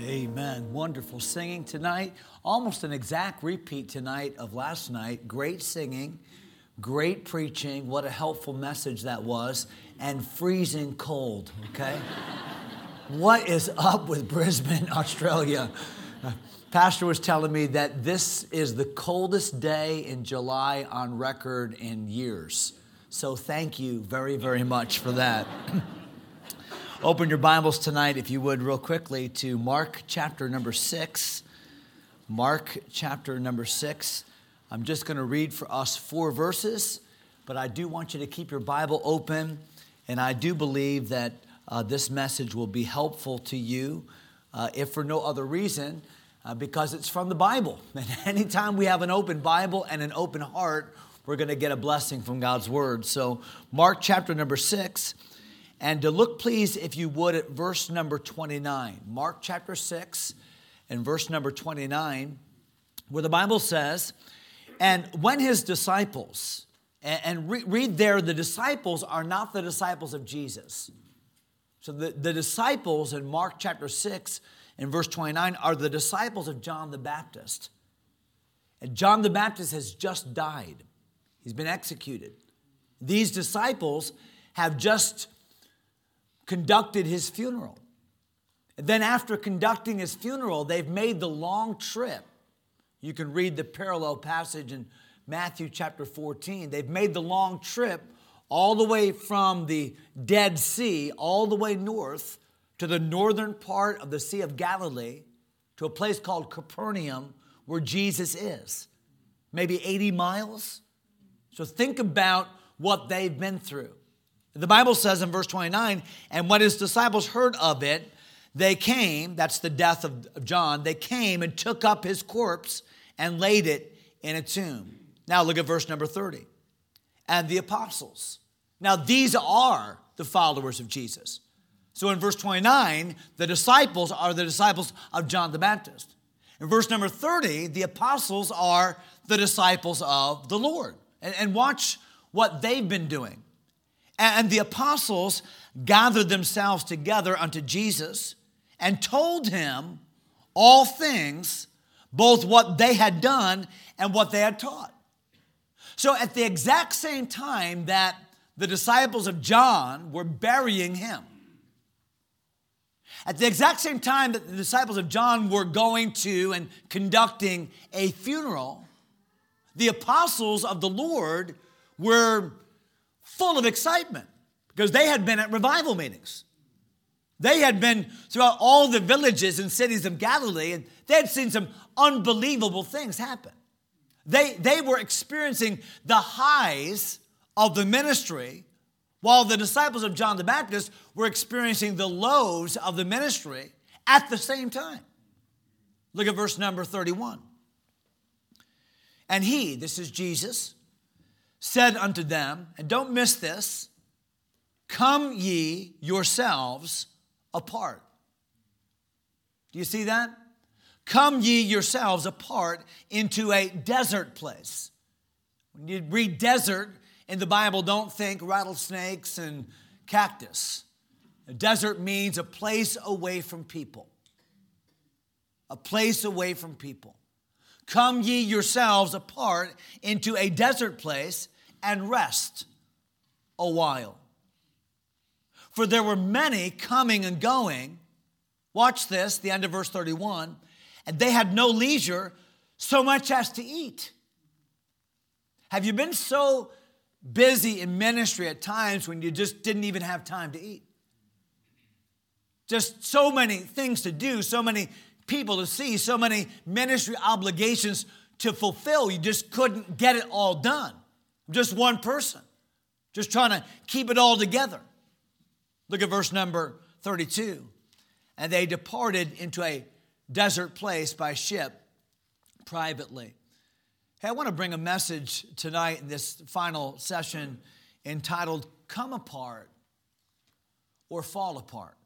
Amen. Wonderful singing tonight. Almost an exact repeat tonight of last night. Great singing, great preaching. What a helpful message that was. And freezing cold, okay? what is up with Brisbane, Australia? Pastor was telling me that this is the coldest day in July on record in years. So thank you very, very much for that. Open your Bibles tonight, if you would, real quickly, to Mark chapter number six. Mark chapter number six. I'm just going to read for us four verses, but I do want you to keep your Bible open, and I do believe that uh, this message will be helpful to you, uh, if for no other reason, uh, because it's from the Bible. And anytime we have an open Bible and an open heart, we're going to get a blessing from God's Word. So, Mark chapter number six. And to look, please, if you would, at verse number 29. Mark chapter 6 and verse number 29, where the Bible says, And when his disciples, and read there, the disciples are not the disciples of Jesus. So the, the disciples in Mark chapter 6 and verse 29 are the disciples of John the Baptist. And John the Baptist has just died, he's been executed. These disciples have just conducted his funeral. And then, after conducting his funeral, they've made the long trip. You can read the parallel passage in Matthew chapter 14. They've made the long trip all the way from the Dead Sea, all the way north to the northern part of the Sea of Galilee, to a place called Capernaum, where Jesus is. Maybe 80 miles. So think about what they've been through. The Bible says in verse 29 and when his disciples heard of it, they came, that's the death of John, they came and took up his corpse and laid it in a tomb. Now look at verse number 30. And the apostles. Now these are the followers of Jesus. So in verse 29, the disciples are the disciples of John the Baptist. In verse number 30, the apostles are the disciples of the Lord. And, and watch what they've been doing. And the apostles gathered themselves together unto Jesus and told him all things, both what they had done and what they had taught. So, at the exact same time that the disciples of John were burying him, at the exact same time that the disciples of John were going to and conducting a funeral, the apostles of the Lord were full of excitement because they had been at revival meetings. They had been throughout all the villages and cities of Galilee, and they had seen some unbelievable things happen. They, they were experiencing the highs of the ministry, while the disciples of John the Baptist were experiencing the lows of the ministry at the same time. Look at verse number 31. And he, this is Jesus, said unto them, and don't miss this, come ye yourselves apart. Do you see that? Come ye yourselves apart into a desert place. When you read desert in the Bible, don't think rattlesnakes and cactus. A desert means a place away from people. A place away from people. Come ye yourselves apart into a desert place and rest a while. For there were many coming and going. Watch this, the end of verse 31. And they had no leisure so much as to eat. Have you been so busy in ministry at times when you just didn't even have time to eat? Just so many things to do, so many people to see, so many ministry obligations to fulfill, you just couldn't get it all done. Just one person, just trying to keep it all together. Look at verse number 32. And they departed into a desert place by ship privately. Hey, I want to bring a message tonight in this final session entitled Come Apart or Fall Apart.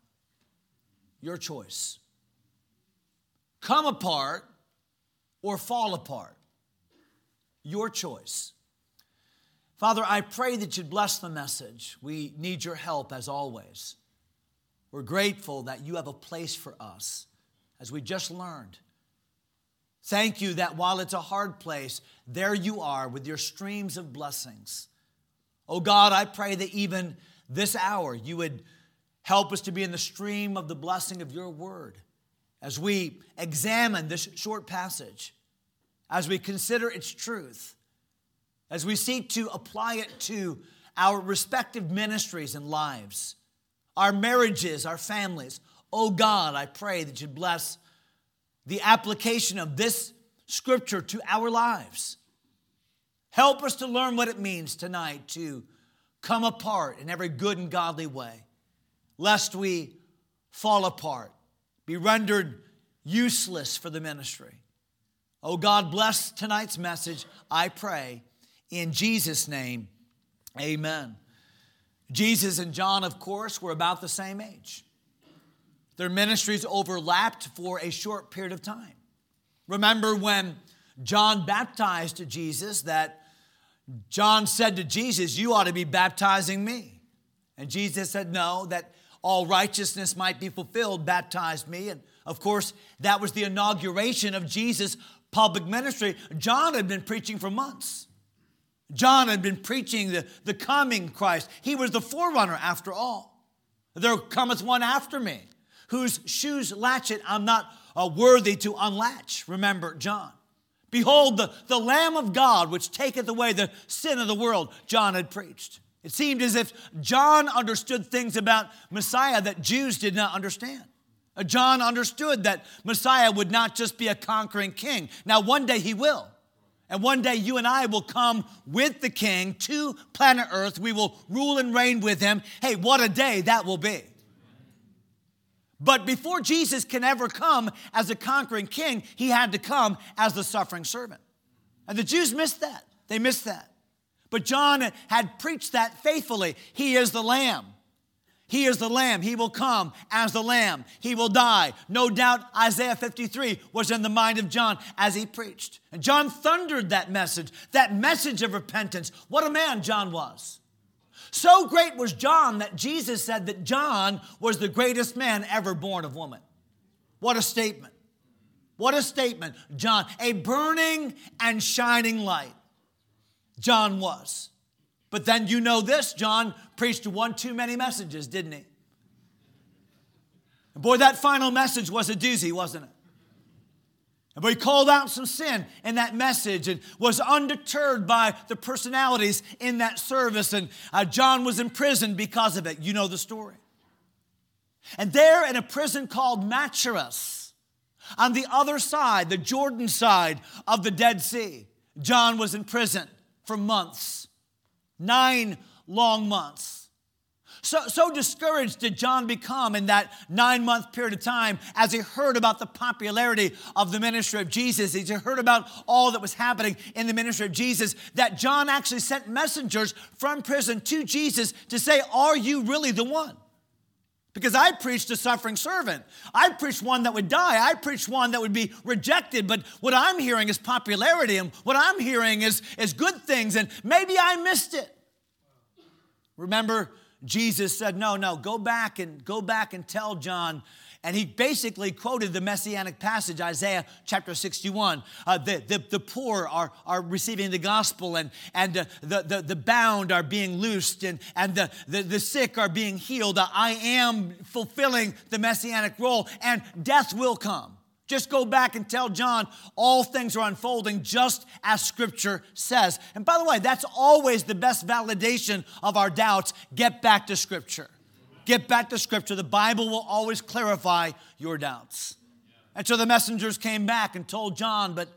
Your choice. Come apart or fall apart. Your choice. Father, I pray that you'd bless the message. We need your help as always. We're grateful that you have a place for us as we just learned. Thank you that while it's a hard place, there you are with your streams of blessings. Oh God, I pray that even this hour you would help us to be in the stream of the blessing of your word as we examine this short passage, as we consider its truth, as we seek to apply it to our respective ministries and lives, our marriages, our families. Oh God, I pray that you bless the application of this scripture to our lives. Help us to learn what it means tonight to come apart in every good and godly way, lest we fall apart, be rendered useless for the ministry. Oh God, bless tonight's message, I pray. In Jesus' name, amen. Jesus and John, of course, were about the same age. Their ministries overlapped for a short period of time. Remember when John baptized Jesus that John said to Jesus, You ought to be baptizing me. And Jesus said, No, that all righteousness might be fulfilled, baptized me. And of course, that was the inauguration of Jesus' public ministry. John had been preaching for months. John had been preaching the, the coming Christ. He was the forerunner after all. There cometh one after me, whose shoes latchet I'm not uh, worthy to unlatch. Remember John. Behold, the, the Lamb of God, which taketh away the sin of the world, John had preached. It seemed as if John understood things about Messiah that Jews did not understand. Uh, John understood that Messiah would not just be a conquering king. Now, one day he will. And one day you and I will come with the king to planet Earth. We will rule and reign with him. Hey, what a day that will be. But before Jesus can ever come as a conquering king, he had to come as the suffering servant. And the Jews missed that. They missed that. But John had preached that faithfully. He is the Lamb. He is the Lamb. He will come as the Lamb. He will die. No doubt Isaiah 53 was in the mind of John as he preached. And John thundered that message, that message of repentance. What a man John was. So great was John that Jesus said that John was the greatest man ever born of woman. What a statement. What a statement. John, a burning and shining light. John was. But then you know this John preached one too many messages, didn't he? And boy, that final message was a doozy, wasn't it? But he called out some sin in that message and was undeterred by the personalities in that service. And uh, John was imprisoned because of it. You know the story. And there in a prison called Machaerus, on the other side, the Jordan side of the Dead Sea, John was in prison for months, nine long months. So, so discouraged did John become in that nine month period of time as he heard about the popularity of the ministry of Jesus. He heard about all that was happening in the ministry of Jesus that John actually sent messengers from prison to Jesus to say, Are you really the one? Because I preached a suffering servant. I preached one that would die. I preached one that would be rejected. But what I'm hearing is popularity, and what I'm hearing is, is good things, and maybe I missed it. Remember Jesus said, No, no, go back and go back and tell John. And he basically quoted the messianic passage, Isaiah chapter 61. Uh, the, the, the, poor are, are receiving the gospel, and, and uh, the, the, the bound are being loosed, and, and the, the, the sick are being healed. I am fulfilling the messianic role, and death will come. Just go back and tell John all things are unfolding just as Scripture says. And by the way, that's always the best validation of our doubts. Get back to Scripture. Get back to Scripture. The Bible will always clarify your doubts. And so the messengers came back and told John, but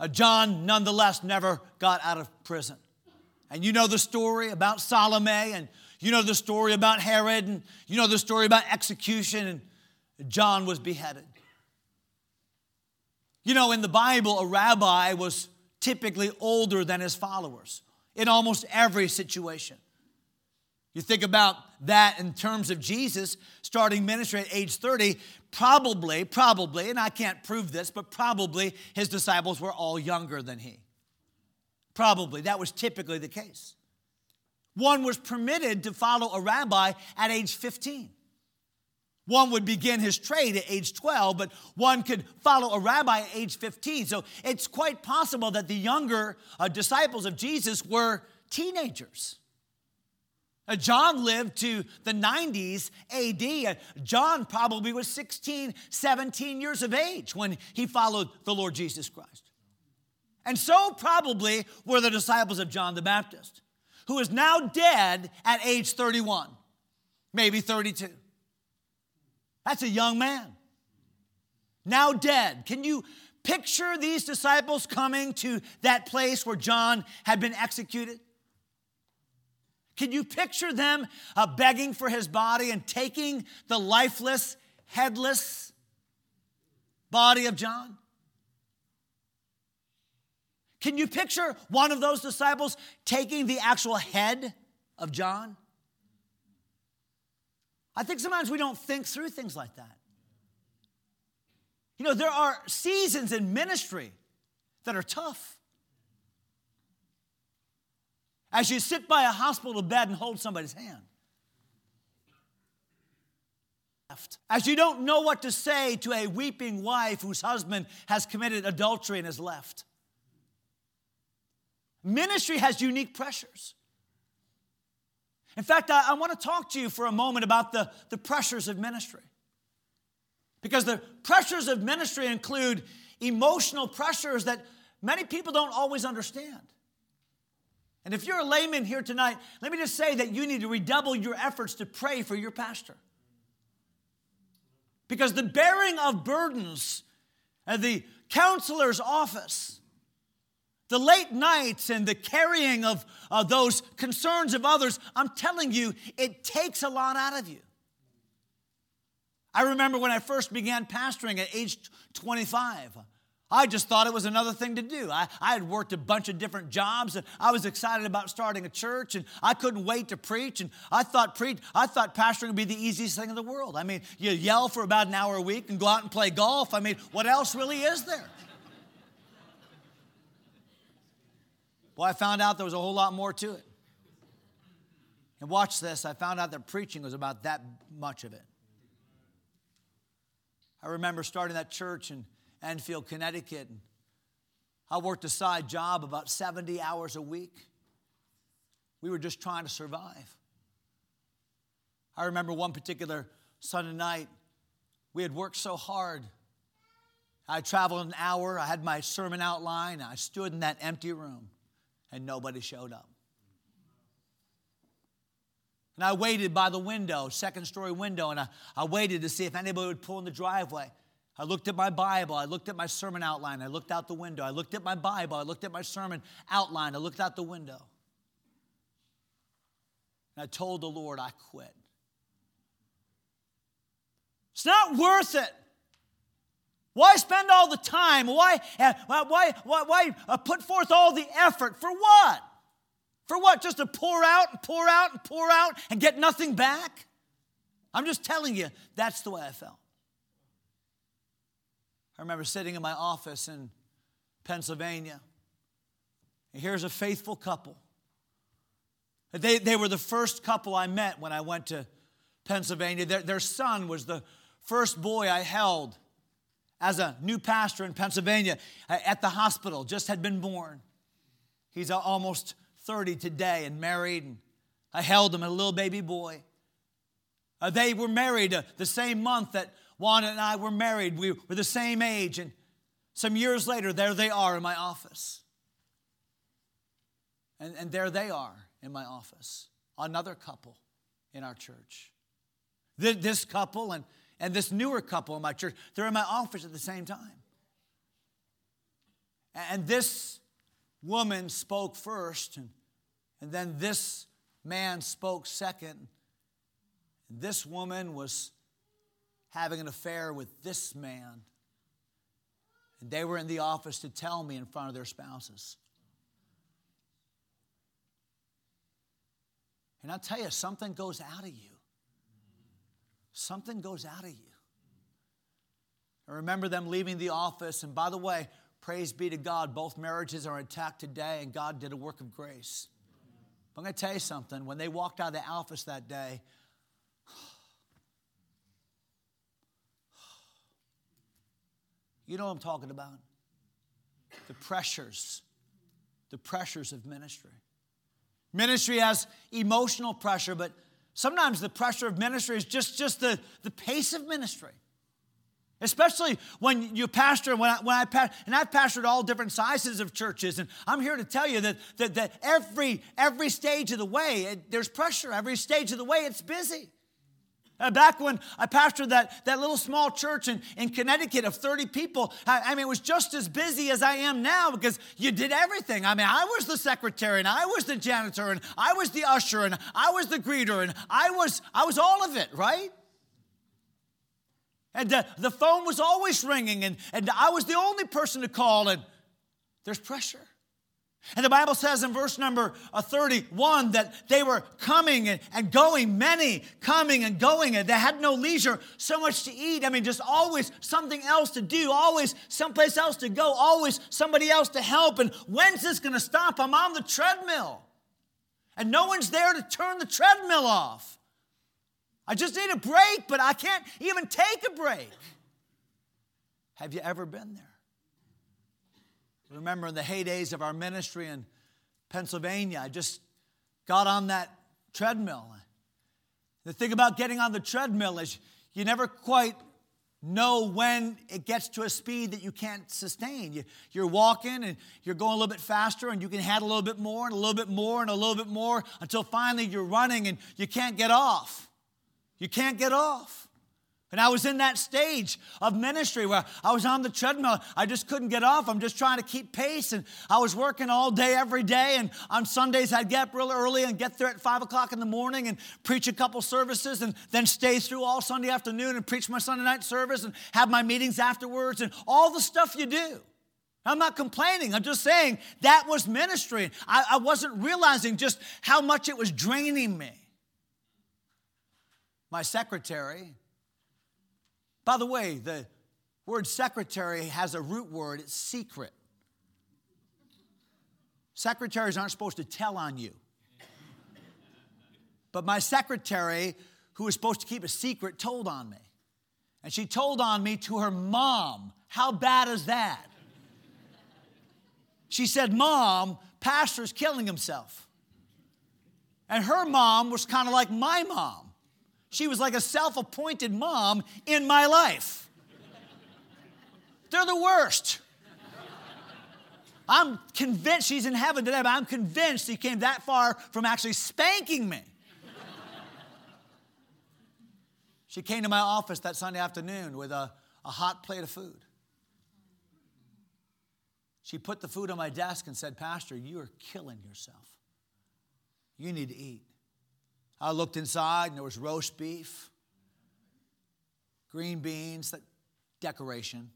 uh, John nonetheless never got out of prison. And you know the story about Salome, and you know the story about Herod, and you know the story about execution, and John was beheaded. You know, in the Bible, a rabbi was typically older than his followers in almost every situation. You think about that in terms of Jesus starting ministry at age 30, probably, probably, and I can't prove this, but probably his disciples were all younger than he. Probably. That was typically the case. One was permitted to follow a rabbi at age 15. One would begin his trade at age 12, but one could follow a rabbi at age 15. So it's quite possible that the younger uh, disciples of Jesus were teenagers. Uh, John lived to the 90s AD. Uh, John probably was 16, 17 years of age when he followed the Lord Jesus Christ. And so probably were the disciples of John the Baptist, who is now dead at age 31, maybe 32. That's a young man, now dead. Can you picture these disciples coming to that place where John had been executed? Can you picture them uh, begging for his body and taking the lifeless, headless body of John? Can you picture one of those disciples taking the actual head of John? I think sometimes we don't think through things like that. You know, there are seasons in ministry that are tough. As you sit by a hospital bed and hold somebody's hand. As you don't know what to say to a weeping wife whose husband has committed adultery and has left. Ministry has unique pressures. In fact, I, I want to talk to you for a moment about the, the pressures of ministry. Because the pressures of ministry include emotional pressures that many people don't always understand. And if you're a layman here tonight, let me just say that you need to redouble your efforts to pray for your pastor. Because the bearing of burdens and the counselor's office the late nights and the carrying of uh, those concerns of others, I'm telling you, it takes a lot out of you. I remember when I first began pastoring at age 25. I just thought it was another thing to do. I, I had worked a bunch of different jobs and I was excited about starting a church and I couldn't wait to preach. And I thought preach, I thought pastoring would be the easiest thing in the world. I mean, you yell for about an hour a week and go out and play golf. I mean, what else really is there? Well, I found out there was a whole lot more to it. And watch this I found out that preaching was about that much of it. I remember starting that church in Enfield, Connecticut. I worked a side job about 70 hours a week. We were just trying to survive. I remember one particular Sunday night, we had worked so hard. I traveled an hour, I had my sermon outline, I stood in that empty room and nobody showed up. And I waited by the window, second story window, and I, I waited to see if anybody would pull in the driveway. I looked at my Bible. I looked at my sermon outline. I looked out the window. I looked at my Bible. I looked at my sermon outline. I looked out the window. And I told the Lord, I quit. It's not worth it. Why spend all the time? Why, uh, why, why, why uh, put forth all the effort? For what? For what? Just to pour out and pour out and pour out and get nothing back? I'm just telling you, that's the way I felt. I remember sitting in my office in Pennsylvania. And here's a faithful couple. They, they were the first couple I met when I went to Pennsylvania. Their, their son was the first boy I held as a new pastor in Pennsylvania at the hospital, just had been born. He's almost 30 today and married. And I held him, a little baby boy. Uh, they were married uh, the same month that Wanda and I were married. We were the same age. And some years later, there they are in my office. And, and there they are in my office, another couple in our church. This couple and and this newer couple in my church, they're in my office at the same time. And this woman spoke first, and, and then this man spoke second. This woman was having an affair with this man. And they were in the office to tell me in front of their spouses. And I'll tell you, something goes out of you something goes out of you. I remember them leaving the office, and by the way, praise be to God, both marriages are intact today, and God did a work of grace. But I'm going to tell you something. When they walked out of the office that day, You know what I'm talking about? The pressures, the pressures of ministry. Ministry has emotional pressure, but sometimes the pressure of ministry is just, just the, the pace of ministry. Especially when you pastor, when I, when I pastor, and I've pastored all different sizes of churches, and I'm here to tell you that, that, that every, every stage of the way, it, there's pressure. Every stage of the way, it's busy. Uh, back when I pastored that, that little small church in, in Connecticut of 30 people, I, I, mean, it was just as busy as I am now because you did everything. I mean, I was the secretary, and I was the janitor, and I was the usher, and I was the greeter, and I was, I was all of it, right? And the, the phone was always ringing, and, and I was the only person to call, and there's pressure. And the Bible says in verse number uh, 31 that they were coming and, and going, many coming and going, and they had no leisure, so much to eat. I mean, just always something else to do, always someplace else to go, always somebody else to help. And when's this going to stop? I'm on the treadmill, and no one's there to turn the treadmill off. I just need a break, but I can't even take a break. Have you ever been there? Remember in the heydays of our ministry in Pennsylvania, I just got on that treadmill. The thing about getting on the treadmill is you never quite know when it gets to a speed that you can't sustain. You, you're walking and you're going a little bit faster, and you can handle a little bit more, and a little bit more, and a little bit more until finally you're running and you can't get off. You can't get off. And I was in that stage of ministry where I was on the treadmill. I just couldn't get off. I'm just trying to keep pace. And I was working all day, every day. And on Sundays, I'd get up real early and get there at five o'clock in the morning and preach a couple services and then stay through all Sunday afternoon and preach my Sunday night service and have my meetings afterwards and all the stuff you do. I'm not complaining. I'm just saying that was ministry. I, I wasn't realizing just how much it was draining me. My secretary, by the way, the word secretary has a root word, it's secret. Secretaries aren't supposed to tell on you. But my secretary, who was supposed to keep a secret, told on me. And she told on me to her mom. How bad is that? She said, Mom, pastor's killing himself. And her mom was kind of like my mom. She was like a self appointed mom in my life. They're the worst. I'm convinced she's in heaven today, but I'm convinced he came that far from actually spanking me. She came to my office that Sunday afternoon with a, a hot plate of food. She put the food on my desk and said, Pastor, you are killing yourself. You need to eat. I looked inside and there was roast beef, green beans, that decoration.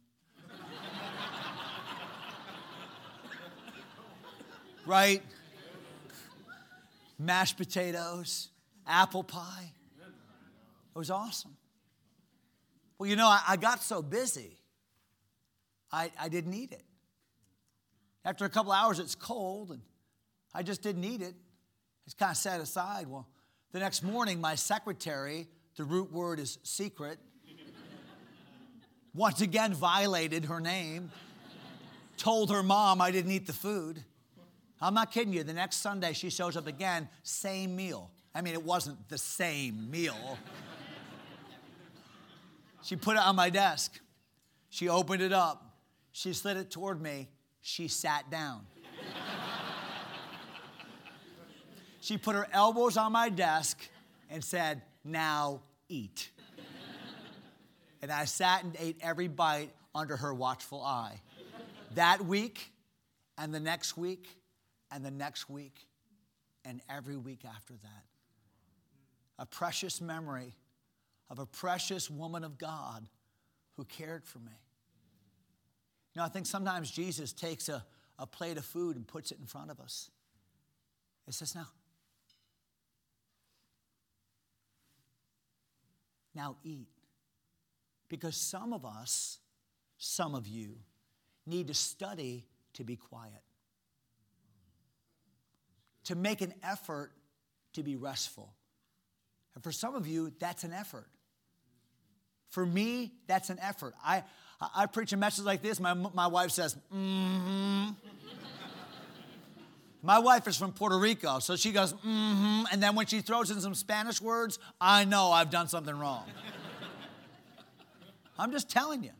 right? Mashed potatoes, apple pie. It was awesome. Well, you know, I, I got so busy, I, I didn't eat it. After a couple hours, it's cold, and I just didn't eat it. It's kind of set aside. Well, the next morning, my secretary, the root word is secret, once again violated her name, told her mom I didn't eat the food. I'm not kidding you. The next Sunday, she shows up again, same meal. I mean, it wasn't the same meal. she put it on my desk. She opened it up. She slid it toward me. She sat down. She put her elbows on my desk and said, Now eat. and I sat and ate every bite under her watchful eye. That week, and the next week, and the next week, and every week after that. A precious memory of a precious woman of God who cared for me. You know, I think sometimes Jesus takes a, a plate of food and puts it in front of us. It says, Now, Now eat. Because some of us, some of you, need to study to be quiet, to make an effort to be restful. And for some of you, that's an effort. For me, that's an effort. I, I, preach a message like this, my, my wife says, mm-hmm. My wife is from Puerto Rico, so she goes, mm-hmm. And then when she throws in some Spanish words, I know I've done something wrong. I'm just telling you.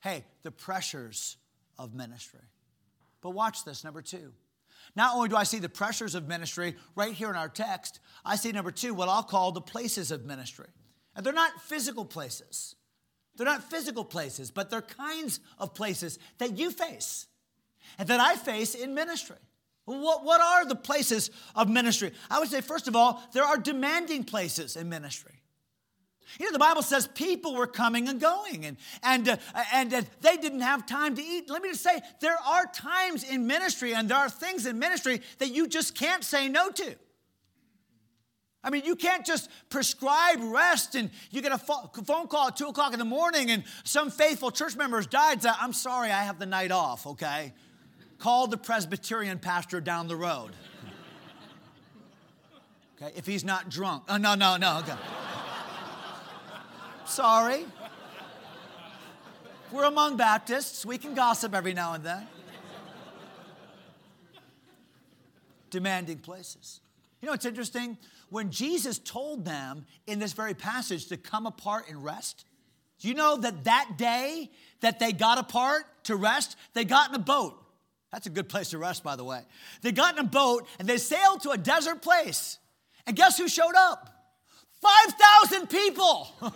Hey, the pressures of ministry. But watch this, number two. Not only do I see the pressures of ministry right here in our text, I see number two, what I'll call the places of ministry. And they're not physical places. They're not physical places, but they're kinds of places that you face and that I face in ministry. What, what are the places of ministry? I would say, first of all, there are demanding places in ministry. You know, the Bible says people were coming and going, and, and, uh, and uh, they didn't have time to eat. Let me just say, there are times in ministry, and there are things in ministry that you just can't say no to. I mean, you can't just prescribe rest and you get a phone call at 2 o'clock in the morning and some faithful church members died. So I'm sorry, I have the night off, okay? Call the Presbyterian pastor down the road. Okay, if he's not drunk. Oh, no, no, no, okay. Sorry. We're among Baptists. We can gossip every now and then. Demanding places. You know, it's interesting. When Jesus told them in this very passage to come apart and rest, do you know that that day that they got apart to rest, they got in a boat. That's a good place to rest, by the way. They got in a boat and they sailed to a desert place. And guess who showed up? 5,000 people.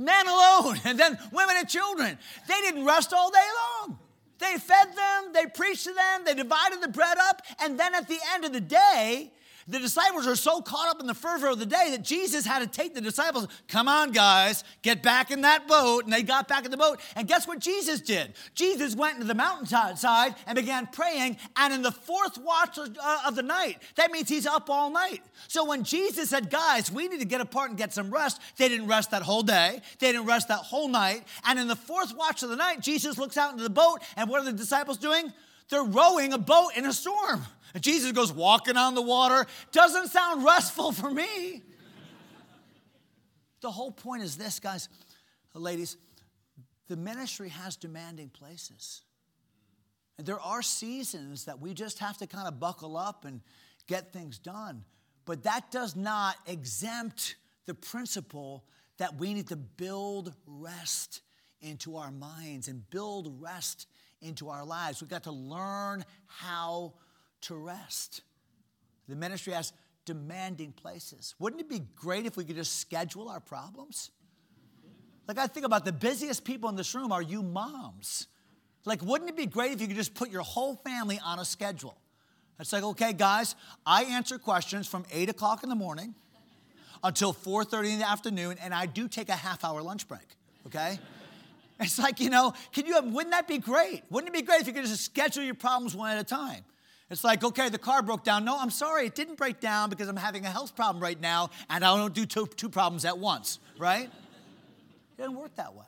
men alone, and then women and children. They didn't rest all day long. They fed them, they preached to them, they divided the bread up, and then at the end of the day, the disciples are so caught up in the fervor of the day that Jesus had to take the disciples, come on, guys, get back in that boat. And they got back in the boat. And guess what Jesus did? Jesus went into the mountainside and began praying. And in the fourth watch of uh, the night, that means he's up all night. So when Jesus said, guys, we need to get apart and get some rest, they didn't rest that whole day. They didn't rest that whole night. And in the fourth watch of the night, Jesus looks out into the boat. And what are the disciples doing? They're rowing a boat in a storm. And Jesus goes walking on the water. Doesn't sound restful for me. The whole point is this, guys, ladies, the ministry has demanding places. And there are seasons that we just have to kind of buckle up and get things done. But that does not exempt the principle that we need to build rest into our minds and build rest into our lives. We've got to learn how to rest. The ministry has demanding places. Wouldn't it be great if we could just schedule our problems? Like, I think about the busiest people in this room are you moms. Like, wouldn't it be great if you could just put your whole family on a schedule? It's like, okay, guys, I answer questions from 8 o'clock in the morning until 4.30 in the afternoon, and I do take a half hour lunch break, okay? It's like, you know, can you, wouldn't that be great? Wouldn't it be great if you could just schedule your problems one at a time? It's like, okay, the car broke down. No, I'm sorry, it didn't break down because I'm having a health problem right now and I don't do two, two problems at once, right? it doesn't work that way.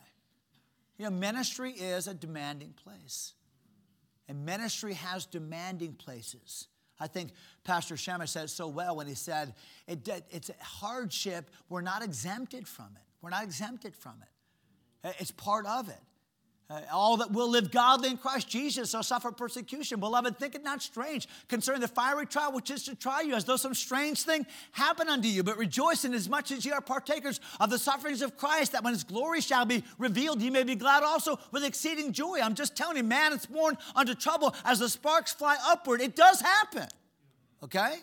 You know, ministry is a demanding place. And ministry has demanding places. I think Pastor Shema said so well when he said, it, it's a hardship. We're not exempted from it. We're not exempted from it. It's part of it. Uh, all that will live godly in Christ Jesus shall suffer persecution. Beloved, think it not strange concerning the fiery trial which is to try you, as though some strange thing happen unto you. But rejoice in as much as ye are partakers of the sufferings of Christ, that when his glory shall be revealed, ye may be glad also with exceeding joy. I'm just telling you, man, it's born unto trouble as the sparks fly upward. It does happen. Okay?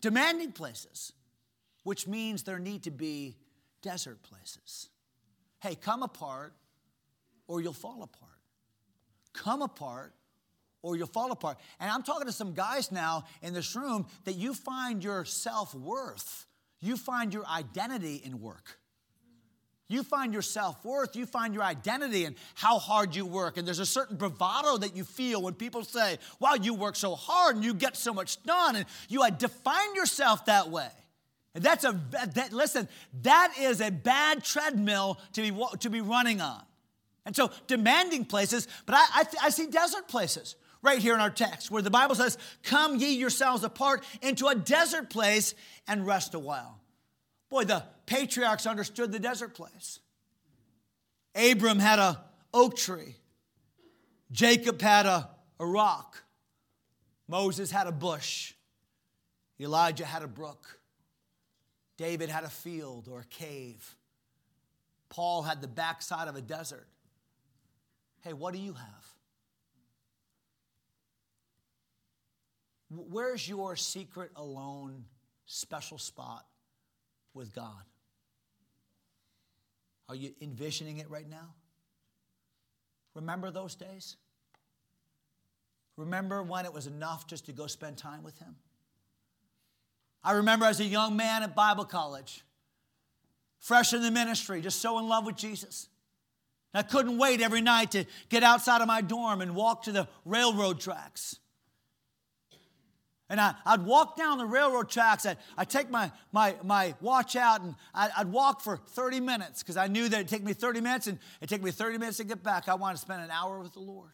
Demanding places, which means there need to be desert places. Hey, come apart or you'll fall apart. Come apart or you'll fall apart. And I'm talking to some guys now in this room that you find your self worth, you find your identity in work. You find your self worth, you find your identity in how hard you work. And there's a certain bravado that you feel when people say, Wow, you work so hard and you get so much done. And you define yourself that way. And that's a, that, listen, that is a bad treadmill to be, to be running on. And so, demanding places, but I, I, I, see desert places right here in our text where the Bible says, Come ye yourselves apart into a desert place and rest a while. Boy, the patriarchs understood the desert place. Abram had a oak tree. Jacob had a, a rock. Moses had a bush. Elijah had a brook. David had a field or a cave. Paul had the backside of a desert. Hey, what do you have? Where's your secret, alone, special spot with God? Are you envisioning it right now? Remember those days? Remember when it was enough just to go spend time with Him? I remember as a young man at Bible college, fresh in the ministry, just so in love with Jesus. I couldn't wait every night to get outside of my dorm and walk to the railroad tracks. And I, would walk down the railroad tracks. I'd, I'd take my, my, my watch out and I'd, I'd walk for 30 minutes because I knew that it'd take me 30 minutes and it'd take me 30 minutes to get back. I wanted to spend an hour with the Lord.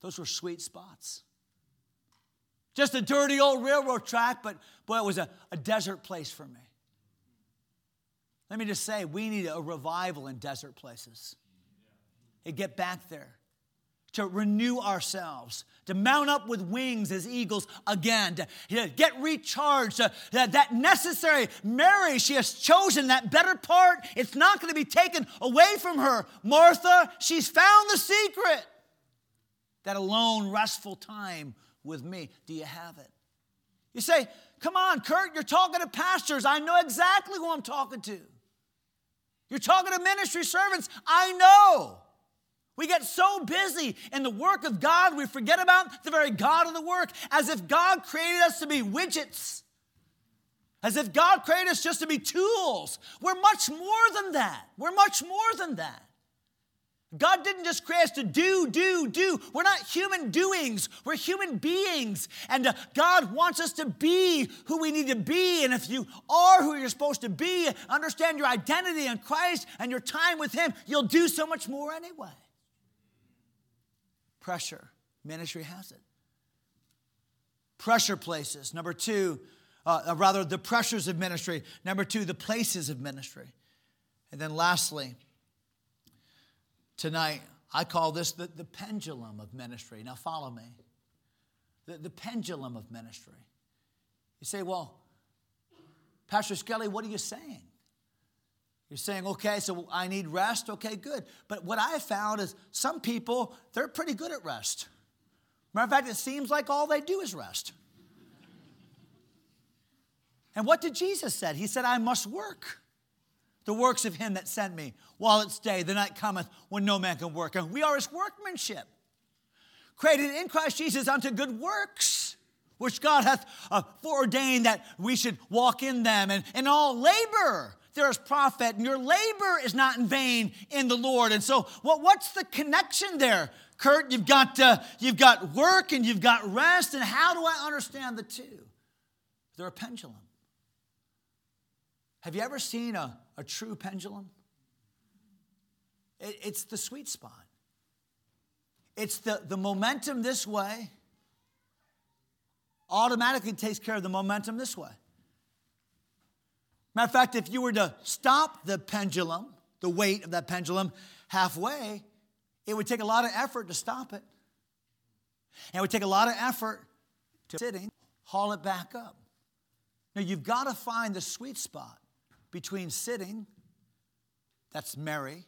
Those were sweet spots. Just a dirty old railroad track, but boy, it was a, a desert place for me. Let me just say, we need a revival in desert places. And get back there to renew ourselves, to mount up with wings as eagles again, to, to get recharged, to, that, that necessary. Mary, she has chosen that better part. It's not going to be taken away from her. Martha, she's found the secret. That alone, restful time with me. Do you have it? You say, Come on, Kurt, you're talking to pastors. I know exactly who I'm talking to. You're talking to ministry servants. I know. We get so busy in the work of God, we forget about the very God of the work, as if God created us to be widgets, as if God created us just to be tools. We're much more than that. We're much more than that. God didn't just create us to do, do, do. We're not human doings, we're human beings. And uh, God wants us to be who we need to be. And if you are who you're supposed to be, understand your identity in Christ and your time with Him, you'll do so much more anyway pressure. Ministry has it. Pressure places. Number two, uh, uh, rather, the pressures of ministry. Number two, the places of ministry. And then lastly, tonight, I call this the, the pendulum of ministry. Now, follow me. The, the pendulum of ministry. You say, well, Pastor Skelly, what are you saying? You're saying, okay, so I need rest. Okay, good. But what I found is some people, they're pretty good at rest. Matter of fact, it seems like all they do is rest. And what did Jesus said? He said, I must work the works of him that sent me while it's day. The night cometh when no man can work. And we are his workmanship, created in Christ Jesus unto good works, which God hath uh, foreordained that we should walk in them. And in all labor there is profit, and your labor is not in vain in the Lord. And so, what, what's the connection there? Kurt, you've got, uh, you've got work and you've got rest, and how do I understand the two? They're a pendulum. Have you ever seen a, a true pendulum? It, it's the sweet spot. It's the, the momentum this way automatically takes care of the momentum this way. Matter of fact, if you were to stop the pendulum, the weight of that pendulum halfway, it would take a lot of effort to stop it. And it would take a lot of effort to sitting, haul it back up. Now you've got to find the sweet spot between sitting, that's Mary,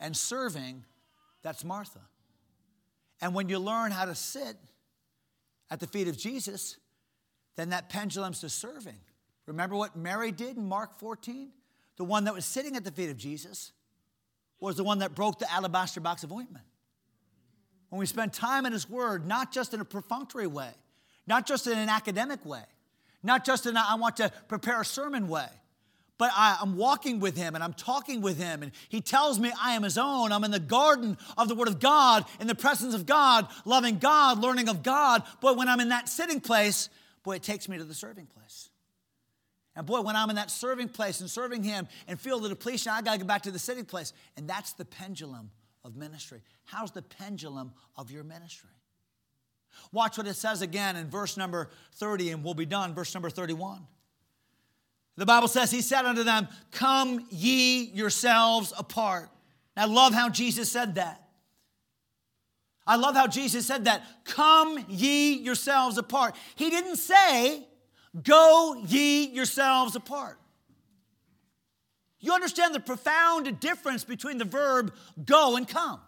and serving, that's Martha. And when you learn how to sit at the feet of Jesus, then that pendulum's to serving. Remember what Mary did in Mark 14? The one that was sitting at the feet of Jesus was the one that broke the alabaster box of ointment. When we spend time in His Word, not just in a perfunctory way, not just in an academic way, not just in a, I want to prepare a sermon way, but I, am walking with Him and I'm talking with Him, and He tells me I am His own. I'm in the garden of the Word of God, in the presence of God, loving God, learning of God. But when I'm in that sitting place, boy, it takes me to the serving place. And boy, when I'm in that serving place and serving Him and feel the depletion, I got to go back to the sitting place. And that's the pendulum of ministry. How's the pendulum of your ministry? Watch what it says again in verse number 30, and we'll be done. Verse number 31. The Bible says, He said unto them, Come ye yourselves apart I love how Jesus said that. I love how Jesus said that. Come ye yourselves apart. He didn't say, go ye yourselves apart. You understand the profound difference between the verb go and come.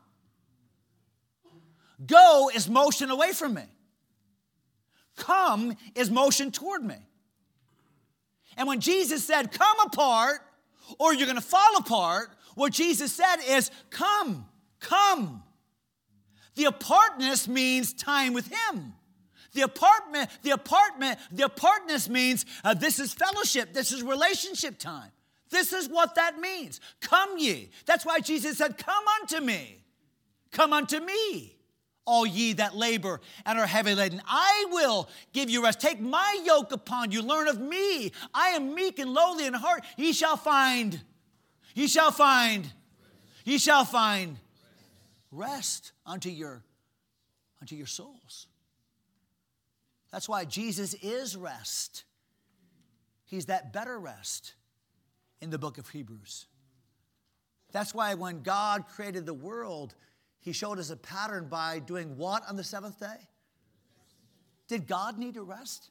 Go is motion away from me, come is motion toward me. And when Jesus said, come apart, or you're gonna fall apart, what Jesus said is, come, come. The apartness means time with Him. The apartment, the apartment, the apartness means uh, this is fellowship, this is relationship time. This is what that means. Come ye. That's why Jesus said, Come unto me. Come unto me, all ye that labor and are heavy laden. I will give you rest. Take my yoke upon you. Learn of me. I am meek and lowly in heart. Ye shall find, ye shall find, ye shall find rest unto your unto your souls. That's why Jesus is rest. He's that better rest in the book of Hebrews. That's why when God created the world, He showed us a pattern by doing what on the seventh day? Did God need to rest?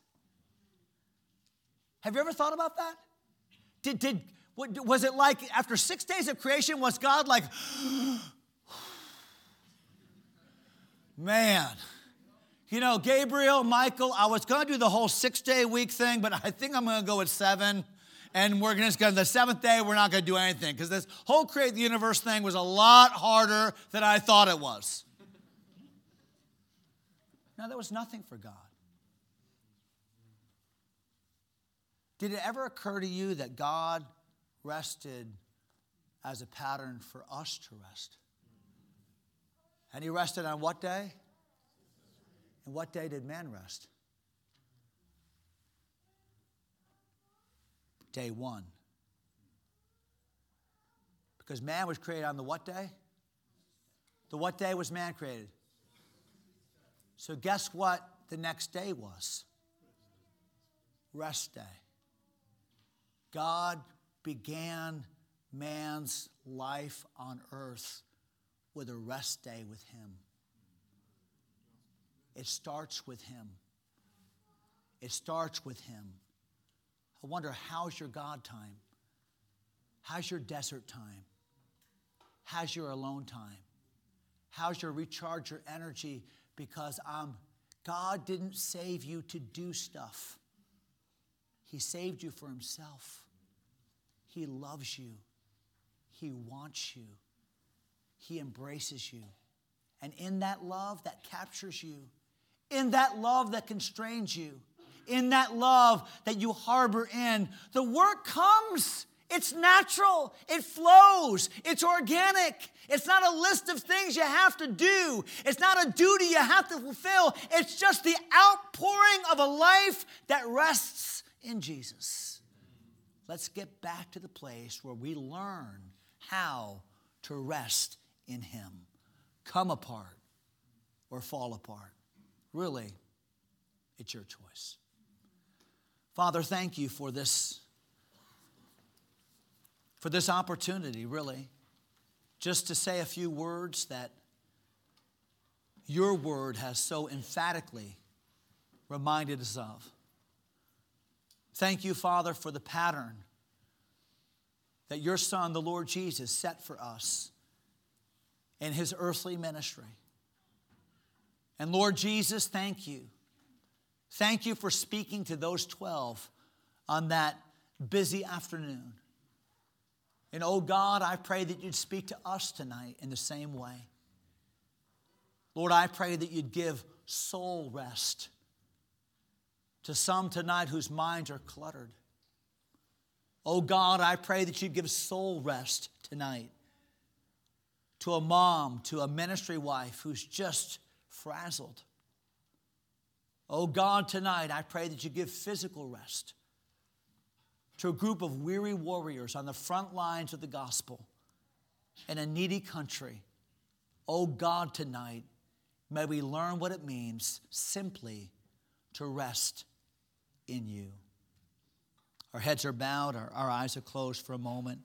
Have you ever thought about that? Did, did, was it like after six days of creation, was God like, man, you know, Gabriel, Michael, I was going to do the whole six day week thing, but I think I'm going to go with seven and we're just going to, the seventh day, we're not going to do anything because this whole create the universe thing was a lot harder than I thought it was. Now, there was nothing for God. Did it ever occur to you that God rested as a pattern for us to rest? And He rested on what day? And what day did man rest? Day one. Because man was created on the what day? The what day was man created? So, guess what the next day was? Rest day. God began man's life on earth with a rest day with him. It starts with him. It starts with him. I wonder how's your God time? How's your desert time? How's your alone time? How's your recharge your energy? Because um, God didn't save you to do stuff. He saved you for Himself. He loves you. He wants you. He embraces you. And in that love that captures you, in that love that constrains you, in that love that you harbor in. The work comes. It's natural. It flows. It's organic. It's not a list of things you have to do. It's not a duty you have to fulfill. It's just the outpouring of a life that rests in Jesus. Let's get back to the place where we learn how to rest in Him. Come apart or fall apart. Really, it's your choice. Father, thank you for this for this opportunity, really, just to say a few words that your word has so emphatically reminded us of. Thank you, Father, for the pattern that your Son, the Lord Jesus, set for us in his earthly ministry. And Lord Jesus, thank you Thank you for speaking to those 12 on that busy afternoon. And oh God, I pray that you'd speak to us tonight in the same way. Lord, I pray that you'd give soul rest to some tonight whose minds are cluttered. Oh God, I pray that you'd give soul rest tonight to a mom, to a ministry wife who's just frazzled. Oh God, tonight I pray that you give physical rest to a group of weary warriors on the front lines of the gospel in a needy country. Oh God, tonight may we learn what it means simply to rest in you. Our heads are bowed, our, our eyes are closed for a moment.